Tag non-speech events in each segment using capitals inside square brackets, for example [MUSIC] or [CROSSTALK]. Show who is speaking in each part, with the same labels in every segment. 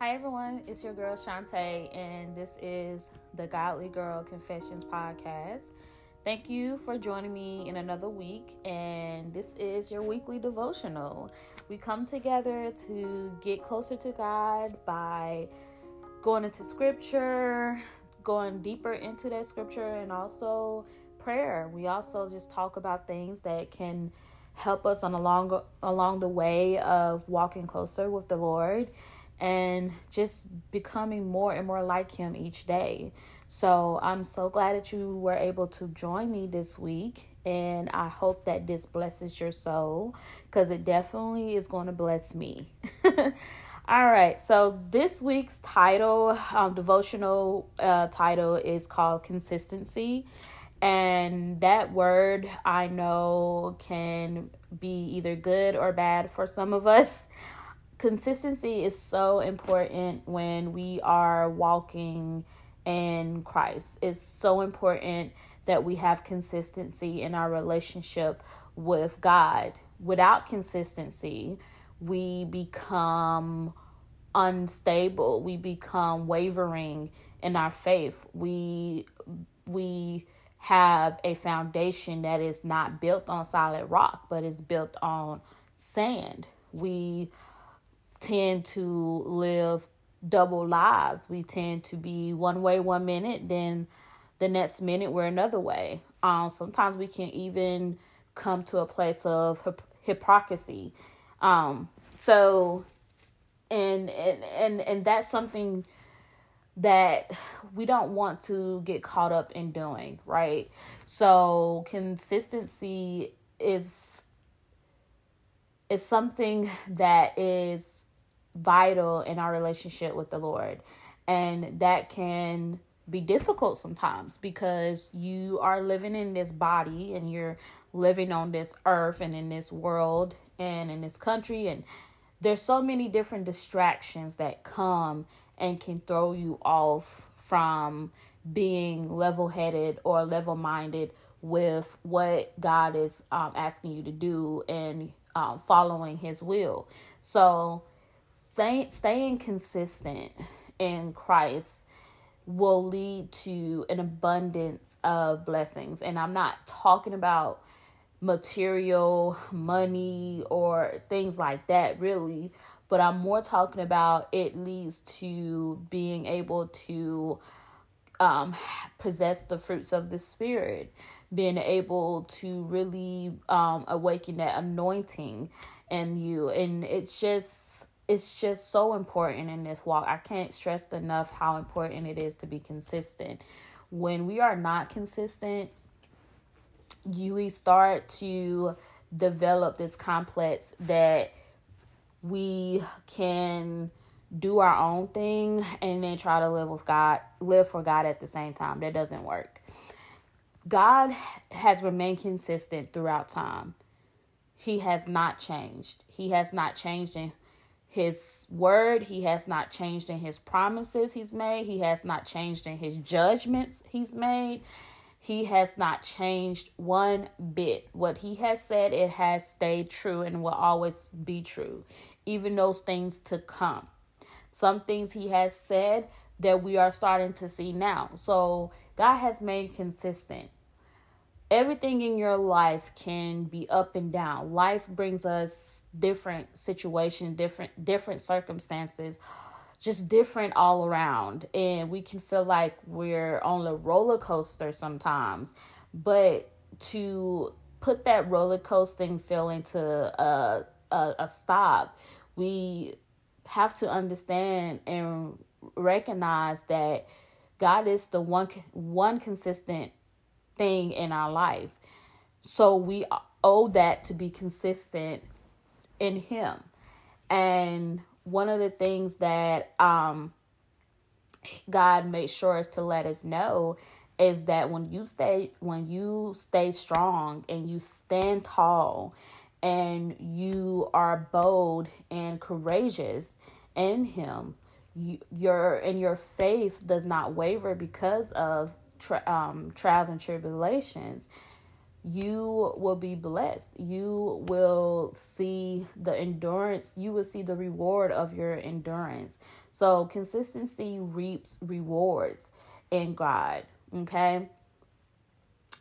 Speaker 1: Hi everyone, it's your girl Shantae, and this is the Godly Girl Confessions podcast. Thank you for joining me in another week, and this is your weekly devotional. We come together to get closer to God by going into scripture, going deeper into that scripture, and also prayer. We also just talk about things that can help us on along along the way of walking closer with the Lord and just becoming more and more like him each day. So I'm so glad that you were able to join me this week. And I hope that this blesses your soul because it definitely is going to bless me. [LAUGHS] All right, so this week's title, um, devotional uh, title, is called Consistency. And that word I know can be either good or bad for some of us consistency is so important when we are walking in Christ. It's so important that we have consistency in our relationship with God. Without consistency, we become unstable. We become wavering in our faith. We we have a foundation that is not built on solid rock, but is built on sand. We tend to live double lives. We tend to be one way one minute, then the next minute we're another way. Um, sometimes we can even come to a place of hypocrisy. Um, so, and and and and that's something that we don't want to get caught up in doing, right? So, consistency is is something that is vital in our relationship with the Lord. And that can be difficult sometimes because you are living in this body and you're living on this earth and in this world and in this country and there's so many different distractions that come and can throw you off from being level-headed or level-minded with what God is um, asking you to do and um, following His will. So staying consistent in Christ will lead to an abundance of blessings. And I'm not talking about material, money, or things like that, really, but I'm more talking about it leads to being able to um, possess the fruits of the Spirit, being able to really um, awaken that anointing in you. And it's just it's just so important in this walk. I can't stress enough how important it is to be consistent. When we are not consistent, you we start to develop this complex that we can do our own thing and then try to live with God, live for God at the same time. That doesn't work. God has remained consistent throughout time. He has not changed. He has not changed in his word. He has not changed in his promises he's made. He has not changed in his judgments he's made. He has not changed one bit. What he has said, it has stayed true and will always be true, even those things to come. Some things he has said that we are starting to see now. So God has made consistent everything in your life can be up and down. Life brings us different situations, different different circumstances, just different all around. And we can feel like we're on a roller coaster sometimes. But to put that roller coasting feeling to a, a, a stop, we have to understand and recognize that God is the one one consistent thing in our life. So we owe that to be consistent in Him. And one of the things that um, God made sure is to let us know is that when you stay when you stay strong and you stand tall and you are bold and courageous in him you, your and your faith does not waver because of tri- um, trials and tribulations, you will be blessed. You will see the endurance, you will see the reward of your endurance. So, consistency reaps rewards in God, okay?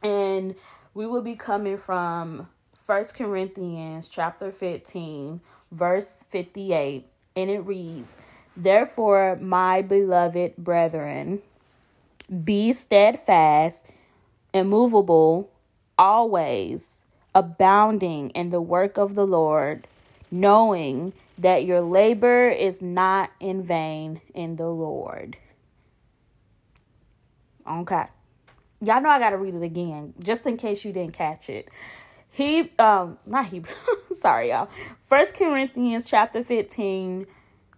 Speaker 1: And we will be coming from First Corinthians chapter 15, verse 58, and it reads, Therefore, my beloved brethren, be steadfast, immovable, always abounding in the work of the Lord, knowing that your labor is not in vain in the Lord. Okay. Y'all know I got to read it again just in case you didn't catch it. He um not Hebrew. [LAUGHS] sorry y'all. First Corinthians chapter 15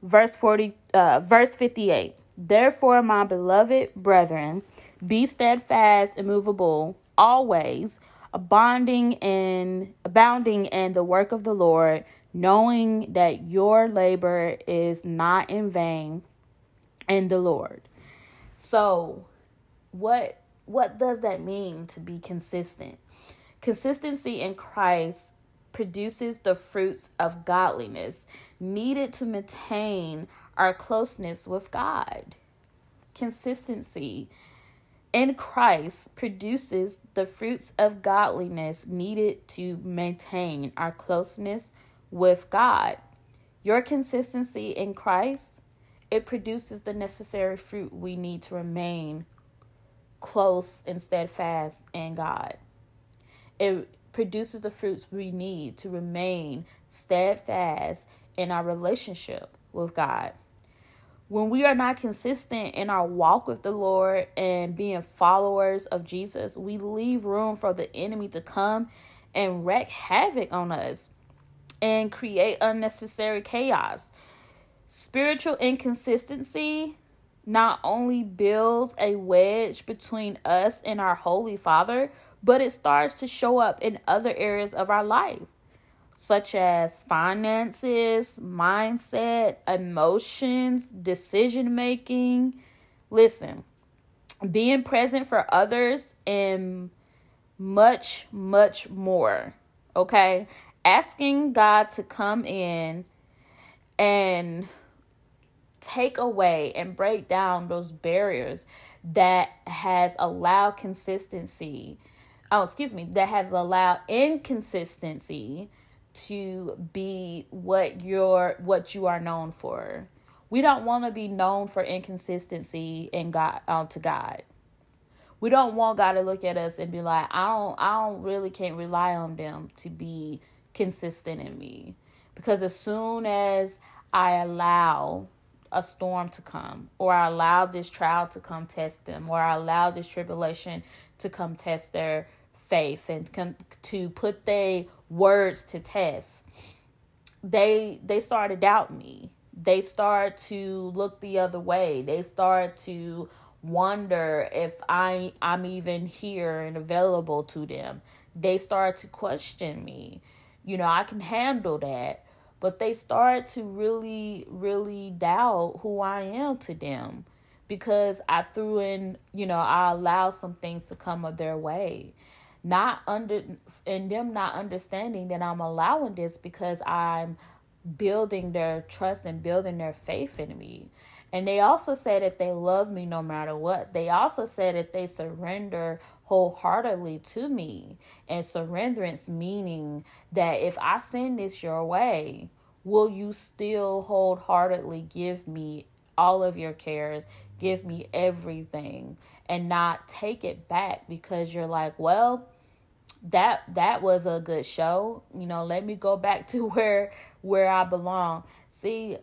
Speaker 1: verse 40 uh verse 58. Therefore my beloved brethren, be steadfast, immovable, always abounding in abounding in the work of the Lord, knowing that your labor is not in vain in the Lord. So, what what does that mean to be consistent? Consistency in Christ produces the fruits of godliness needed to maintain our closeness with God. Consistency in Christ produces the fruits of godliness needed to maintain our closeness with God. Your consistency in Christ, it produces the necessary fruit we need to remain close and steadfast in God. It produces the fruits we need to remain steadfast in our relationship with God when we are not consistent in our walk with the Lord and being followers of Jesus, we leave room for the enemy to come and wreak havoc on us and create unnecessary chaos. Spiritual inconsistency not only builds a wedge between us and our Holy Father, but it starts to show up in other areas of our life such as finances, mindset, emotions, decision making. Listen, being present for others, and much, much more. Okay? Asking God to come in and take away and break down those barriers that has allowed consistency oh excuse me that has allowed inconsistency to be what you're what you are known for. We don't want to be known for inconsistency in God onto uh, God. We don't want God to look at us and be like, I don't I don't really can't rely on them to be consistent in me. Because as soon as I allow a storm to come, or I allow this trial to come test them, or I allow this tribulation to come test their faith and come to put their words to test. They they start to doubt me. They start to look the other way. They start to wonder if i i'm even here and available to them. They start to question me. You know i can handle that but they start to really really doubt who i am to them because i threw in you know i allowed some things to come of their way not under and them not understanding that I'm allowing this because I'm building their trust and building their faith in me. And they also say that they love me no matter what. They also say that they surrender wholeheartedly to me. And surrenderance meaning that if I send this your way, will you still wholeheartedly give me all of your cares, give me everything, and not take it back because you're like, well, that that was a good show. You know, let me go back [LAUGHS] to where where I belong. See,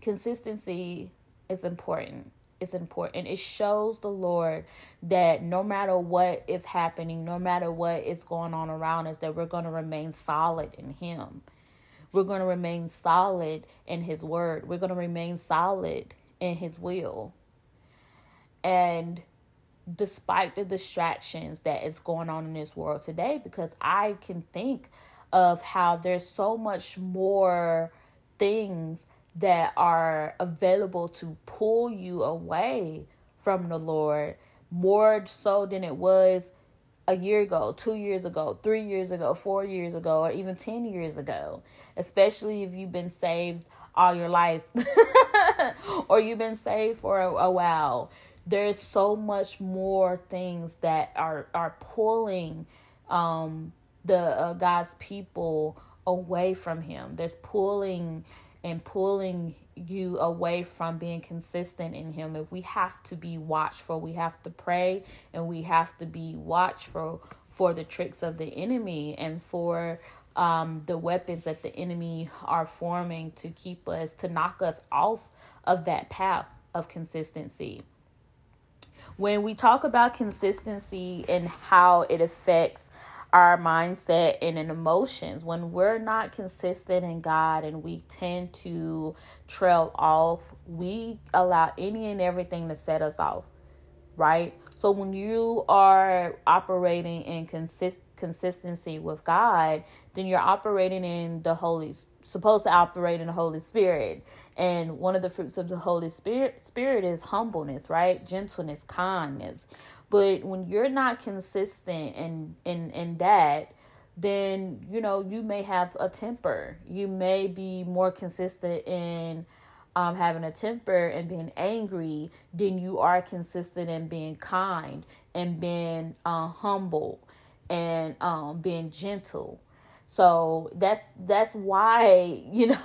Speaker 1: consistency is important. It's important. It shows the Lord that no matter what is happening, no matter what is going on around us, that we're going to remain solid in Him. We're going to remain solid in His Word. We're going to remain solid in His will. And despite the distractions that is going on in this world today because I can think of how there's so much more things that are available to pull you away from the Lord more so than it was a year ago, two years ago, three years ago, four years ago, or even 10 years ago, especially if you've been saved all your life [LAUGHS] or you've been saved for a, a while. There's so much more things that are, are pulling um, the uh, God's people away from Him. There's pulling and pulling you away from being consistent in him. If we have to be watchful. We have to pray and we have to be watchful for the tricks of the enemy and for um, the weapons that the enemy are forming to keep us to knock us off of that path of consistency when we talk about consistency and how it affects our mindset and in emotions when we're not consistent in God and we tend to trail off, we allow any and everything to set us off, right? So when you are operating in consist consistency with God, then you're operating in the Holy supposed to operate in the Holy Spirit. And one of the fruits of the Holy Spirit spirit is humbleness, right? Gentleness, kindness. But when you're not consistent in in in that, then you know you may have a temper. You may be more consistent in um, having a temper and being angry than you are consistent in being kind and being uh, humble and um, being gentle. So that's that's why [LAUGHS] you know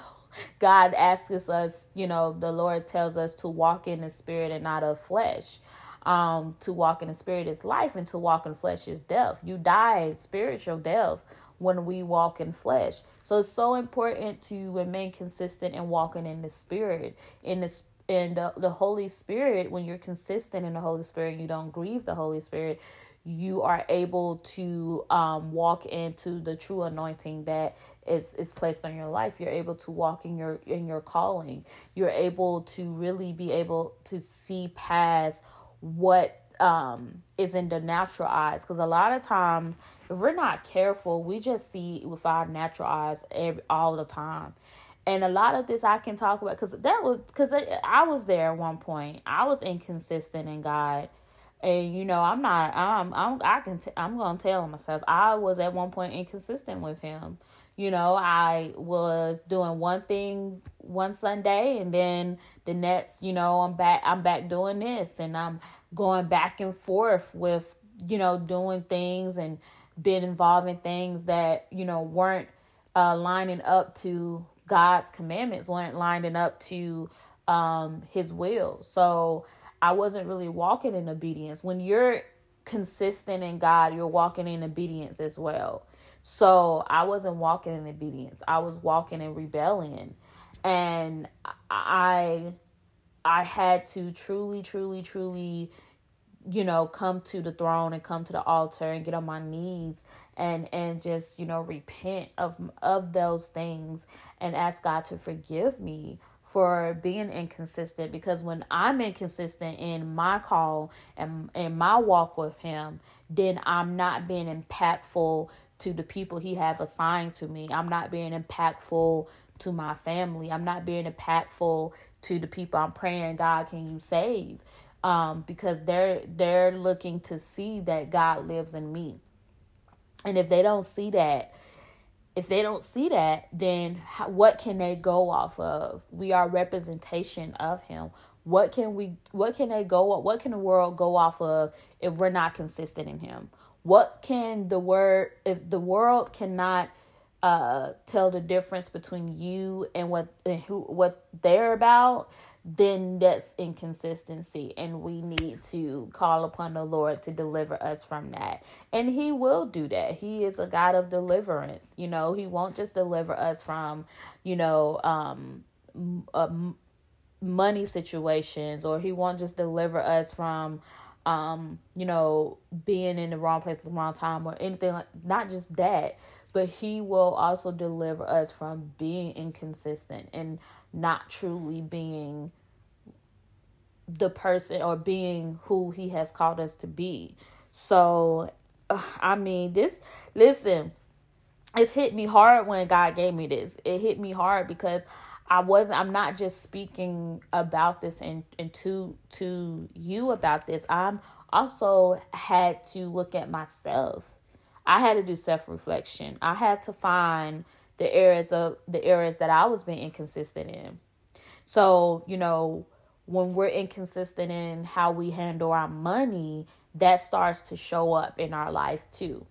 Speaker 1: God asks us. You know the Lord tells us to walk in the spirit and not of flesh. Um, to walk in the spirit is life, and to walk in flesh is death. You die spiritual death when we walk in flesh. So it's so important to remain consistent and walking in the spirit, in the in the, the Holy Spirit. When you're consistent in the Holy Spirit, you don't grieve the Holy Spirit. You are able to um, walk into the true anointing that is is placed on your life. You're able to walk in your in your calling. You're able to really be able to see past what um is in the natural eyes. Because a lot of times if we're not careful we just see with our natural eyes every all the time. And a lot of this i can talk about because that was because I, was there at one point. I was inconsistent in god and you know i'm not i'm i'm i can t- i'm gonna tell myself. I was at one point inconsistent with him. You know i was doing one thing one sunday and then the next you know i'm back i'm back doing this and i'm going back and forth with you know doing things and being involved in things that you know weren't uh, lining up to god's commandments weren't lining up to um his will. So i wasn't really walking in obedience when you're consistent in god you're walking in obedience as well so I wasn't walking in obedience. I was walking in rebellion. And I I had to truly, truly, truly, you know, come to the throne and come to the altar and get on my knees and and just, you know, repent of of those things and ask God to forgive me for being inconsistent because when I'm inconsistent in my call and in my walk with him, then I'm not being impactful to the people he have assigned to me. I'm not being impactful to my family. I'm not being impactful to the people I'm praying, God, can you save? Um, because they're they're looking to see that God lives in me. And if they don't see that, if they don't see that, then how, what can they go off of? We are representation of him. What can we what can they go what can the world go off of if we're not consistent in him? What can the word if the world cannot uh tell the difference between you and what and who what they're about, then that's inconsistency and we need to call upon the Lord to deliver us from that. And he will do that. He is a God of deliverance. You know, he won't just deliver us from, you know, um uh, money situations or he won't just deliver us from um, you know, being in the wrong place at the wrong time or anything like not just that, but he will also deliver us from being inconsistent and not truly being the person or being who he has called us to be. So, I mean, this, listen, it's hit me hard when God gave me this. It hit me hard because I wasn't I'm not just speaking about this and, and to to you about this. I'm also had to look at myself. I had to do self reflection. I had to find the areas of the areas that I was being inconsistent in. So, you know, when we're inconsistent in how we handle our money, that starts to show up in our life too.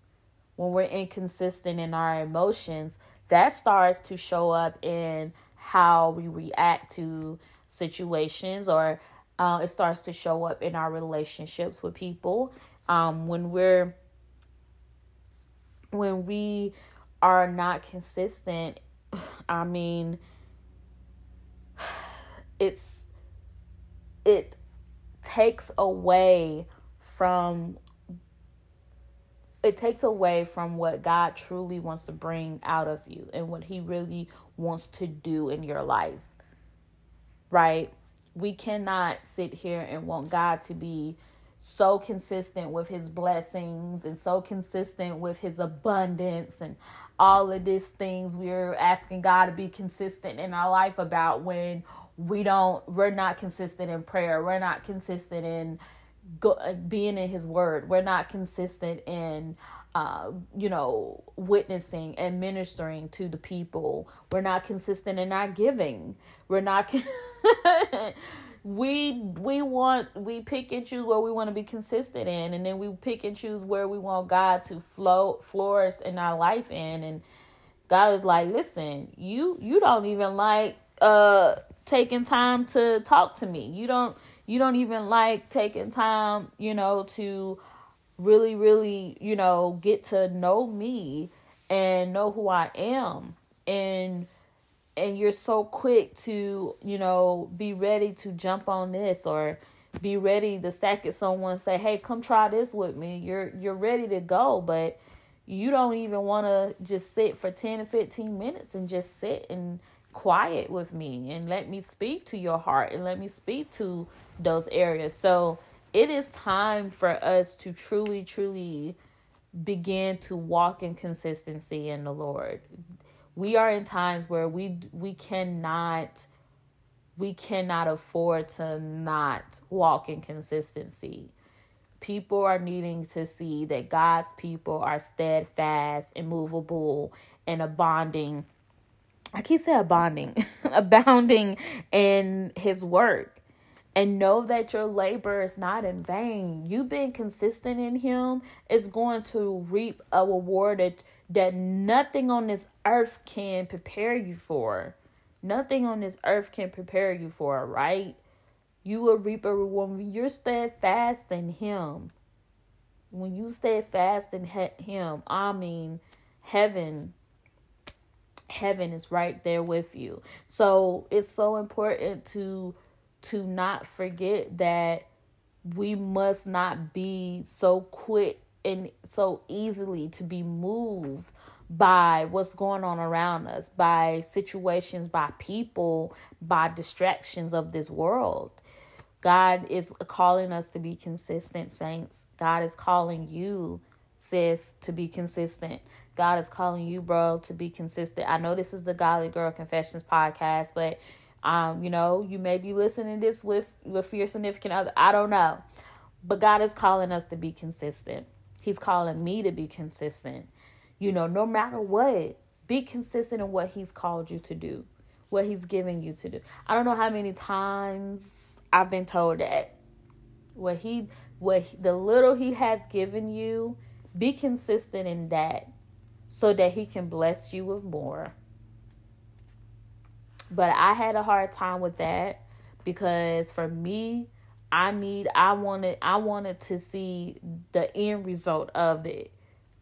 Speaker 1: When we're inconsistent in our emotions, that starts to show up in how we react to situations or uh, it starts to show up in our relationships with people um, when we're when we are not consistent [SIGHS] i mean [SIGHS] it's it takes away from it takes away from what God truly wants to bring out of you and what he really wants to do in your life. Right? We cannot sit here and want God to be so consistent with his blessings and so consistent with his abundance and all of these things. We're asking God to be consistent in our life about when we don't we're not consistent in prayer. We're not consistent in go, being in his word. We're not consistent in uh, you know witnessing and ministering to the people. We're not consistent in our giving. We're not [LAUGHS] we we want we pick and choose where we want to be consistent in and then we pick and choose where we want god to flow flourish in our life in and god is like listen you you don't even like uh taking time to talk to me. You don't you don't even like taking time you know to really really you know get to know me and know who i am. And and you're so quick to you know be ready to jump on this or be ready to stack at someone say hey come try this with me. You're you're ready to go but you don't even want to just sit for 10 to 15 minutes and just sit and quiet with me and let me speak to your heart and let me speak to those areas. So it is time for us to truly truly begin to walk in consistency in the lord we are in times where we we cannot we cannot afford to not walk in consistency. People are needing to see that God's people are steadfast, immovable, and abounding. I keep saying abounding, [LAUGHS] abounding in His work. And know that your labor is not in vain. You've been consistent in Him is going to reap a reward that that nothing on this earth can prepare you for. Nothing on this earth can prepare you for, right? You will reap a reward when you're steadfast in Him. When you steadfast in Him, I mean, heaven, heaven is right there with you. So it's so important to to not forget that we must not be so quick and so easily to be moved by what's going on around us, by situations, by people, by distractions of this world. God is calling us to be consistent, saints. God is calling you, sis, to be consistent. God is calling you, bro, to be consistent. I know this is the Godly Girl Confessions podcast, but um, you know, you may be listening to this with with your significant other. I don't know. But God is calling us to be consistent. He's calling me to be consistent. You know, no matter what, be consistent in what He's called you to do, what He's giving you to do. I don't know how many times I've been told that what He, what the little He has given you, be consistent in that so that He can bless you with more. But I had a hard time with that because for me, I need I wanted I wanted to see the end result of it.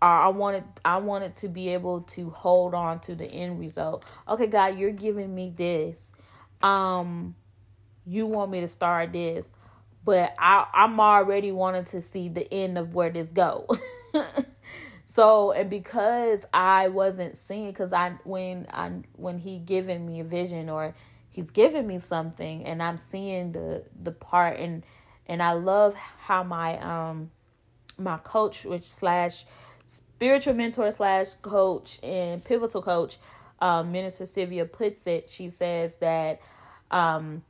Speaker 1: Or I wanted I wanted to be able to hold on to the end result. Okay, God, you're giving me this. Um you want me to start this, but I I'm already wanting to see the end of where this go. [LAUGHS] so and because I wasn't seeing cuz I when I when he given me a vision or he's giving me something and I'm seeing the the part and and I love how my um my coach which slash spiritual mentor slash coach and pivotal coach um, minister Sylvia puts it she says that um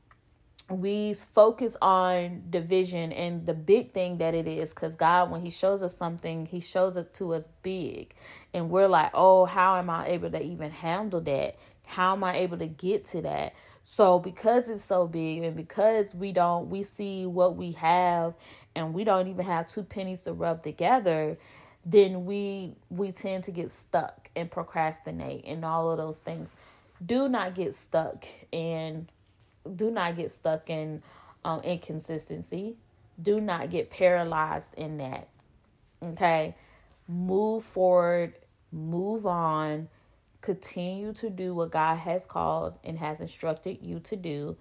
Speaker 1: we focus on division and the big thing that it is because God, when He shows us something, He shows it to us big. And we're like, oh, how am I able to even handle that? How am I able to get to that? So, because it's so big and because we don't, we see what we have and we don't even have two pennies to rub together, then we we tend to get stuck and procrastinate and all of those things. Do not get stuck in do not get stuck in um, inconsistency. Do not get paralyzed in that. Okay. Move forward, move on, continue to do what God has called and has instructed you to do,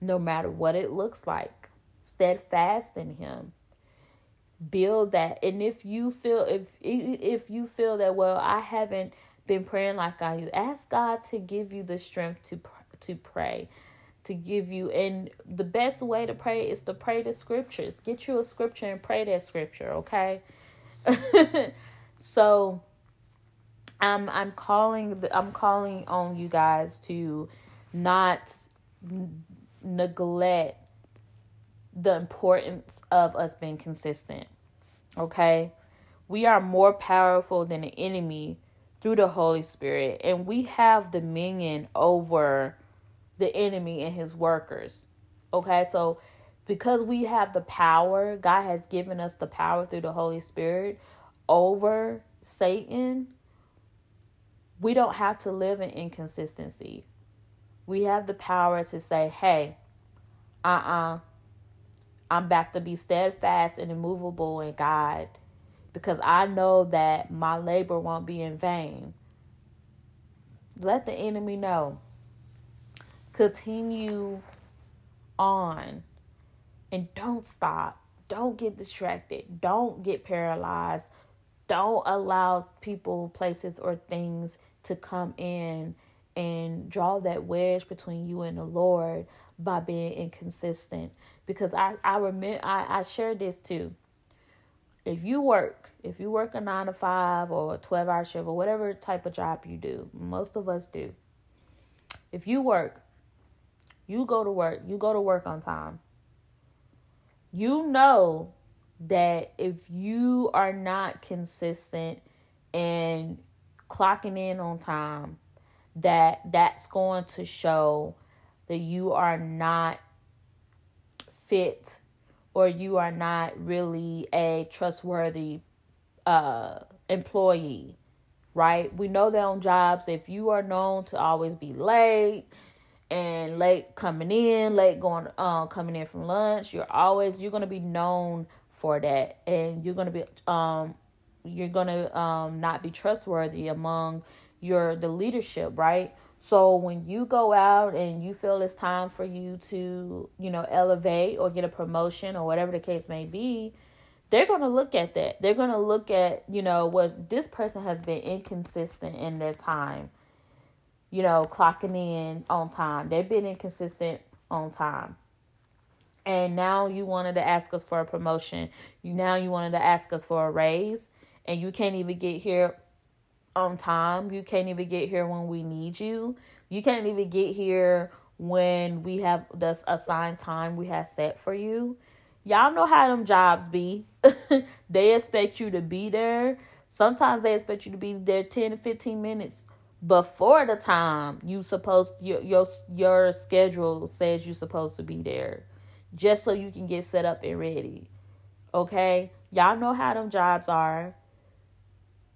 Speaker 1: no matter what it looks like. Steadfast in Him. Build that, and if you feel if if you feel that well, I haven't been praying like I used, ask God to give you the strength to to pray to give you and the best way to pray is to pray the scriptures get you a scripture and pray that scripture okay [LAUGHS] so i'm i'm calling i'm calling on you guys to not n- neglect the importance of us being consistent okay we are more powerful than the enemy through the holy spirit and we have dominion over the enemy and his workers. Okay, so because we have the power, God has given us the power through the Holy Spirit over Satan. We don't have to live in inconsistency. We have the power to say, hey, uh uh-uh, uh, i am back to be steadfast and immovable in God because I know that my labor won't be in vain. Let the enemy know continue on and don't stop. Don't get distracted. Don't get paralyzed. Don't allow people, places, or things to come in and draw that wedge between you and the Lord by being inconsistent. Because I, I remember I, I shared this too. If you work, if you work a nine to five or a twelve hour shift or whatever type of job you do, most of us do. If you work you go to work, you go to work on time. You know that if you are not consistent and clocking in on time, that that's going to show that you are not fit or you are not really a trustworthy uh employee right? We know that on jobs if you are known to always be late and late coming in, late going um coming in from lunch, you're always you're gonna be known for that, and you're gonna be um you're gonna um not be trustworthy among your the leadership, right? So when you go out and you feel it's time for you to, you know, elevate or get a promotion or whatever the case may be, they're going to look at that. They're going to look at, you know, what this person has been inconsistent in their time you know, clocking in on time. They've been inconsistent on time. And now you wanted to ask us for a promotion. You now you wanted to ask us for a raise and you can't even get here on time. You can't even get here when we need you. You can't even get here when we have the assigned time we have set for you. Y'all know how them jobs be. [LAUGHS] they expect you to be there. Sometimes they expect you to be there 10 to 15 minutes before the time you supposed your your your schedule says you're supposed to be there just so you can get set up and ready okay y'all know how them jobs are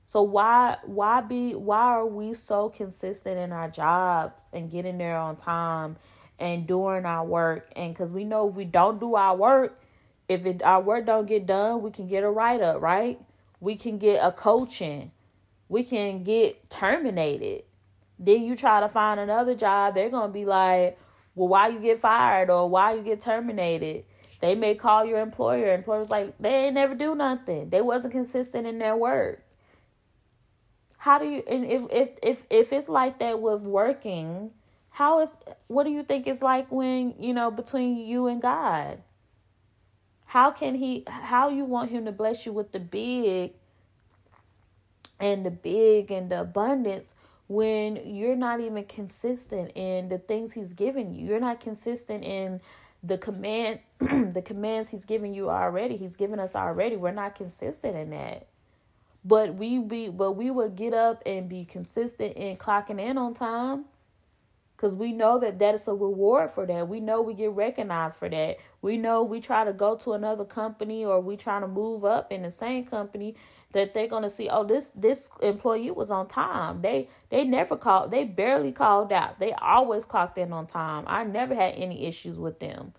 Speaker 1: so why why be why are we so consistent in our jobs and getting there on time and doing our work and because we know if we don't do our work if it our work don't get done we can get a write up right we can get a coaching we can get terminated. Then you try to find another job, they're going to be like, well, why you get fired or why you get terminated? They may call your employer. Employer's like, they ain't never do nothing. They wasn't consistent in their work. How do you and if if if if it's like that with working, how is what do you think it's like when, you know, between you and God? How can he how you want him to bless you with the big and the big and the abundance when you're not even consistent in the things he's given you. You're not consistent in the command [CLEARS THROAT] the commands he's giving you already he's given us already we're not consistent in that but we be but we would get up and be consistent in clocking in on time because we know that that is a reward for that. We know we get recognized for that. We know we try to go to another company or we try to move up in the same company that they're gonna see oh this this employee was on time. They they never called they barely called out. They always clocked in on time. I never had any issues with them.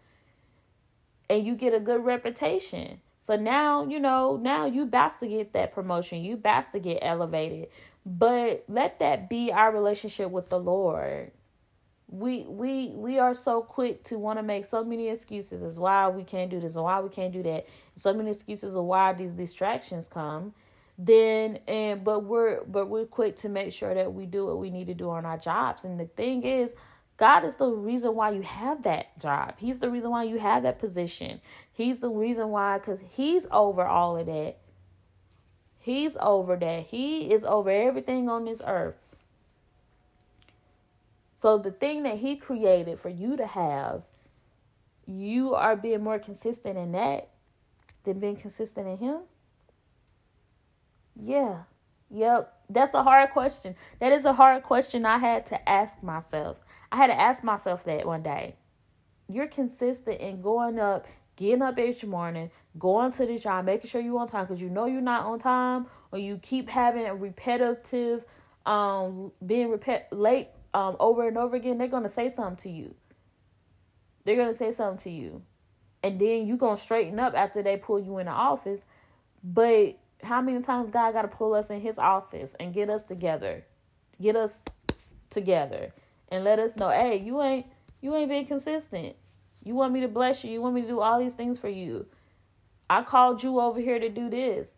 Speaker 1: And you get a good reputation so now you know now you about to get that promotion. You about to get elevated. But let that be our relationship with the lord. We we we are so quick to want to make so many excuses as why we can't do this or why we can't do that. So many excuses of why these distractions come. Then and but we're but we're quick to make sure that we do what we need to do on our jobs. And the thing is god is the reason why you have that job he's the reason why you have that position he's the reason why because he's over all of that he's over that he is over everything on this earth so the thing that he created for you to have you are being more consistent in that than being consistent in him yeah. Yep. That's a hard question. That is a hard question I had to ask myself. I had to ask myself that one day. You're consistent in going up, getting up each morning, going to the job, making sure you're on time because you know you're not on time, or you keep having a repetitive, um, being repeat late, um, over and over again. They're gonna say something to you. They're gonna say something to you, and then you're gonna straighten up after they pull you in the office. But how many times God got to pull us in his office and get us together, get us together and let us know, hey, you ain't you ain't being consistent. You want me to bless you. You want me to do all these things for you. I called you over here to do this.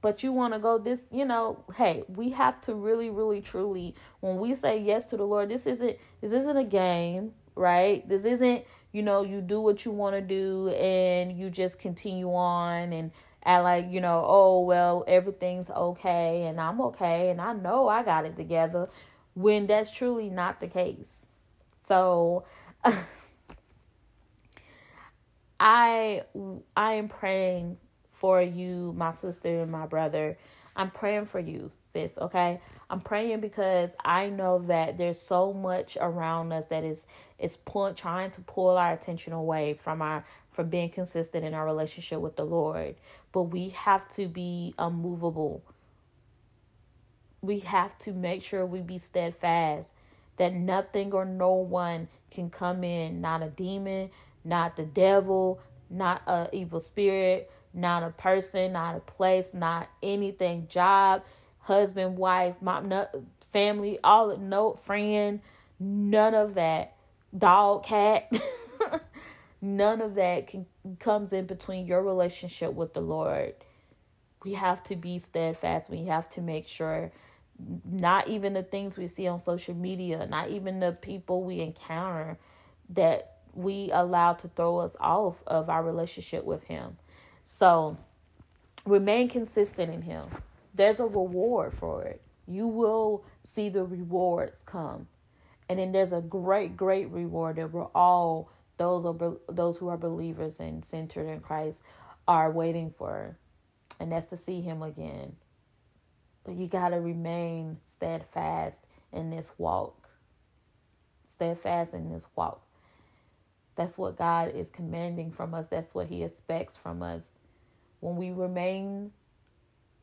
Speaker 1: But you want to go this, you know, hey, we have to really really truly when we say yes to the Lord, this isn't this isn't a game, right? This isn't, you know, you do what you want to do and you just continue on and at like you know oh well everything's okay and i'm okay and i know i got it together when that's truly not the case so [LAUGHS] i i am praying for you my sister and my brother i'm praying for you sis okay i'm praying because i know that there's so much around us that is is pull, trying to pull our attention away from our from being consistent in our relationship with the Lord. But we have to be unmovable. We have to make sure we be steadfast, that nothing or no one can come in, not a demon, not the devil, not a evil spirit, not a person, not a place, not anything, job, husband, wife, mom, no, family, all no friend, none of that, dog, cat. [LAUGHS] None of that can, comes in between your relationship with the Lord. We have to be steadfast. We have to make sure not even the things we see on social media, not even the people we encounter that we allow to throw us off of our relationship with him. So remain consistent in him. There's a reward for it. You will see the rewards come. And then there's a great, great reward that we're all those are those who are believers and centered in Christ are waiting for, and that's to see Him again. But you got to remain steadfast in this walk. Steadfast in this walk. That's what God is commanding from us. That's what He expects from us. When we remain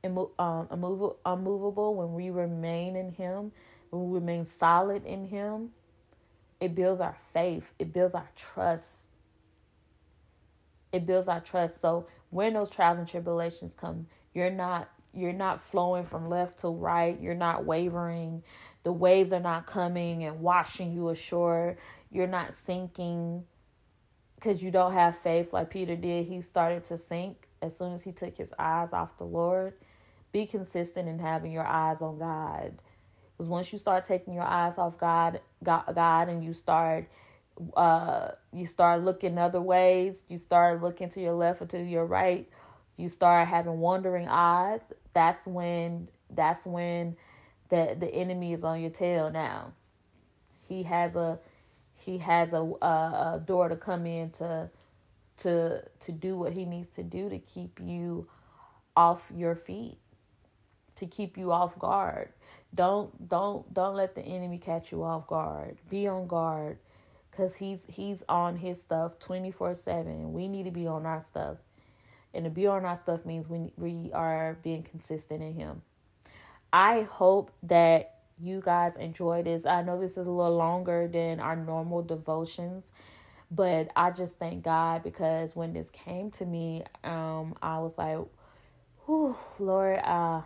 Speaker 1: immo- um, immovable, unmovable, when we remain in Him, when we remain solid in Him, it builds our faith, it builds our trust. It builds our trust. So when those trials and tribulations come, you're not you're not flowing from left to right. You're not wavering. The waves are not coming and washing you ashore. You're not sinking because you don't have faith like Peter did. He started to sink as soon as he took his eyes off the Lord. Be consistent in having your eyes on God. Because once you start taking your eyes off God, God, God, and you start, uh, you start looking other ways. You start looking to your left or to your right. You start having wandering eyes. That's when. That's when the the enemy is on your tail. Now, he has a he has a, a, a door to come in to to to do what he needs to do to keep you off your feet to keep you off guard don't don't don't let the enemy catch you off guard be on guard because he's he's on his stuff 24 7 we need to be on our stuff and to be on our stuff means we we are being consistent in him. I hope that you guys enjoy this. I know this is a little longer than our normal devotions but i just thank god because when this came to me um i was like whew, lord uh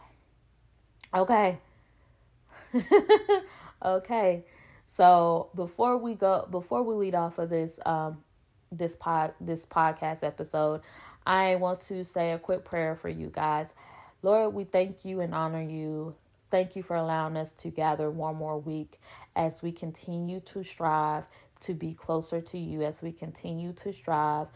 Speaker 1: okay. [LAUGHS] Okay. So before we go, before we lead off of this um this pod this podcast episode, I want to say a quick prayer for you guys. Lord, we thank you and honor you. Thank you for allowing us to gather one more week as we continue to strive to be closer to you, as we continue to strive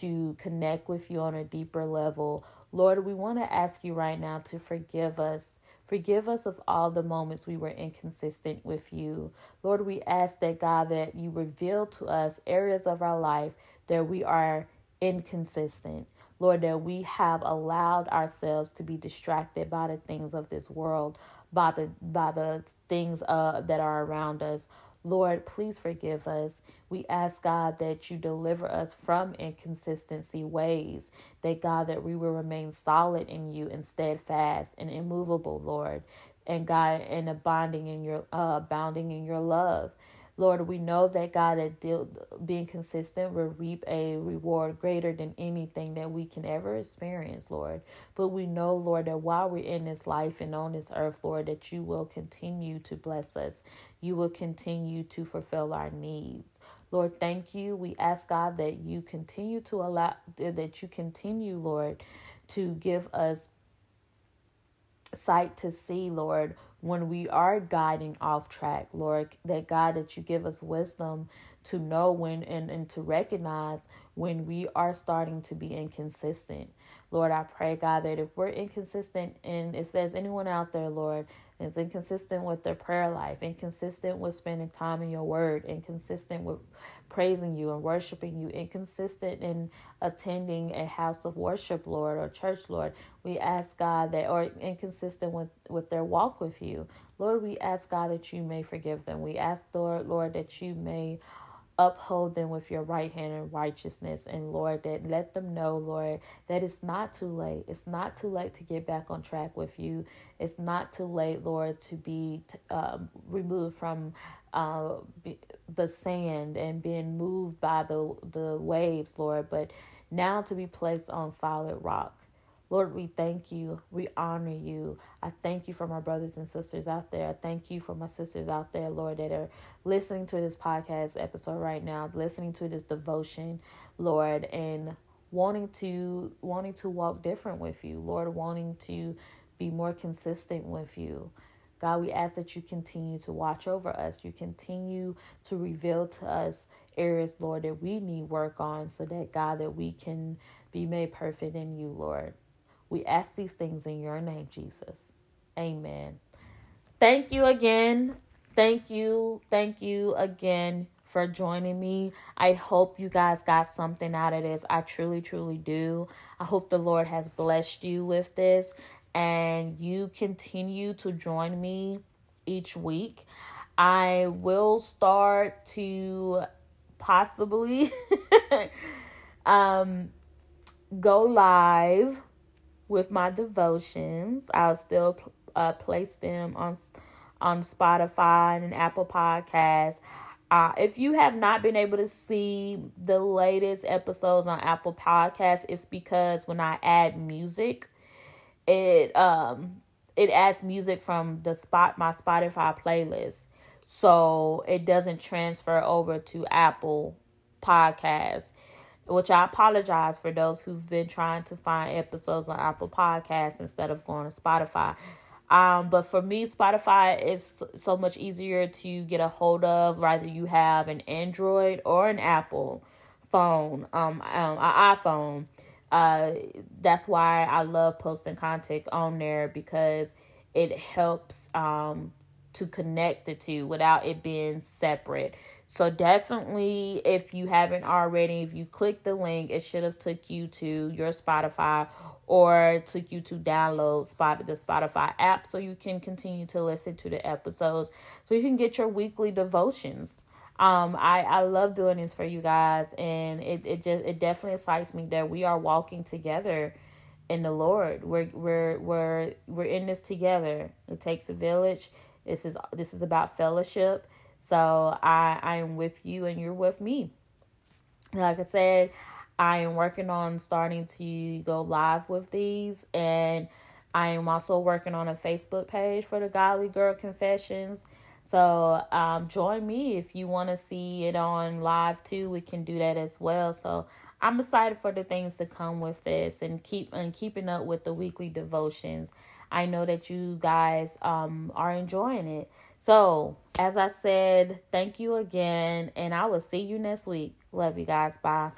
Speaker 1: to connect with you on a deeper level. Lord, we want to ask you right now to forgive us Forgive us of all the moments we were inconsistent with you. Lord, we ask that God that you reveal to us areas of our life that we are inconsistent. Lord, that we have allowed ourselves to be distracted by the things of this world, by the by the things uh, that are around us. Lord, please forgive us. We ask God that you deliver us from inconsistency ways, that God, that we will remain solid in you and steadfast and immovable, Lord, and God, and abounding in your uh, abounding in your love. Lord, we know that God, that deal, being consistent will reap a reward greater than anything that we can ever experience, Lord. But we know, Lord, that while we're in this life and on this earth, Lord, that you will continue to bless us. You will continue to fulfill our needs. Lord, thank you. We ask God that you continue to allow, that you continue, Lord, to give us sight to see, Lord, when we are guiding off track, Lord, that God, that you give us wisdom to know when and, and to recognize when we are starting to be inconsistent. Lord, I pray, God, that if we're inconsistent and if there's anyone out there, Lord, is inconsistent with their prayer life, inconsistent with spending time in your word, inconsistent with praising you and worshiping you, inconsistent in attending a house of worship, Lord, or church, Lord. We ask God that, or inconsistent with, with their walk with you. Lord, we ask God that you may forgive them. We ask, Lord, Lord, that you may uphold them with your right hand in righteousness. And lord that let them know lord that it's not too late. It's not too late to get back on track with you. It's not too late lord to be uh, removed from uh, the sand and being moved by the the waves lord. But now to be placed on solid rock Lord, we thank you. We honor you. I thank you for my brothers and sisters out there. I thank you for my sisters out there, Lord, that are listening to this podcast episode right now, listening to this devotion, Lord, and wanting to wanting to walk different with you, Lord, wanting to be more consistent with you. God, we ask that you continue to watch over us. You continue to reveal to us areas, Lord, that we need work on so that, God, that we can be made perfect in you, Lord. We ask these things in your name, Jesus. Amen. Thank you again. Thank you. Thank you again for joining me. I hope you guys got something out of this. I truly, truly do. I hope the Lord has blessed you with this and you continue to join me each week. I will start to possibly [LAUGHS] um go live with my devotions. I'll still uh, place them on on Spotify and Apple Podcasts. Uh, if you have not been able to see the latest episodes on Apple Podcasts, it's because when I add music, it um it adds music from the spot my Spotify playlist. So it doesn't transfer over to Apple Podcasts which I apologize for those who've been trying to find episodes on Apple Podcasts instead of going to Spotify. Um, but for me, Spotify is so much easier to get a hold of, whether you have an Android or an Apple phone, um, um an iPhone. Uh, that's why I love posting content on there because it helps um to connect the two without it being separate. So definitely if you haven't already, if you click the link, it should have took you to your Spotify or took you to download spot the Spotify app so you can continue to listen to the episodes so you can get your weekly devotions. Um, I, I love doing this for you guys and it, it just it definitely excites me that we are walking together in the Lord. We're we're we're we're in this together. It takes a village. This is this is about fellowship. So I I am with you and you're with me. Like I said, I am working on starting to go live with these and I am also working on a Facebook page for the Godly Girl Confessions. So um, join me if you want to see it on live too. We can do that as well. So I'm excited for the things to come with this and keep and keeping up with the weekly devotions. I know that you guys um, are enjoying it. So, as I said, thank you again, and I will see you next week. Love you guys. Bye.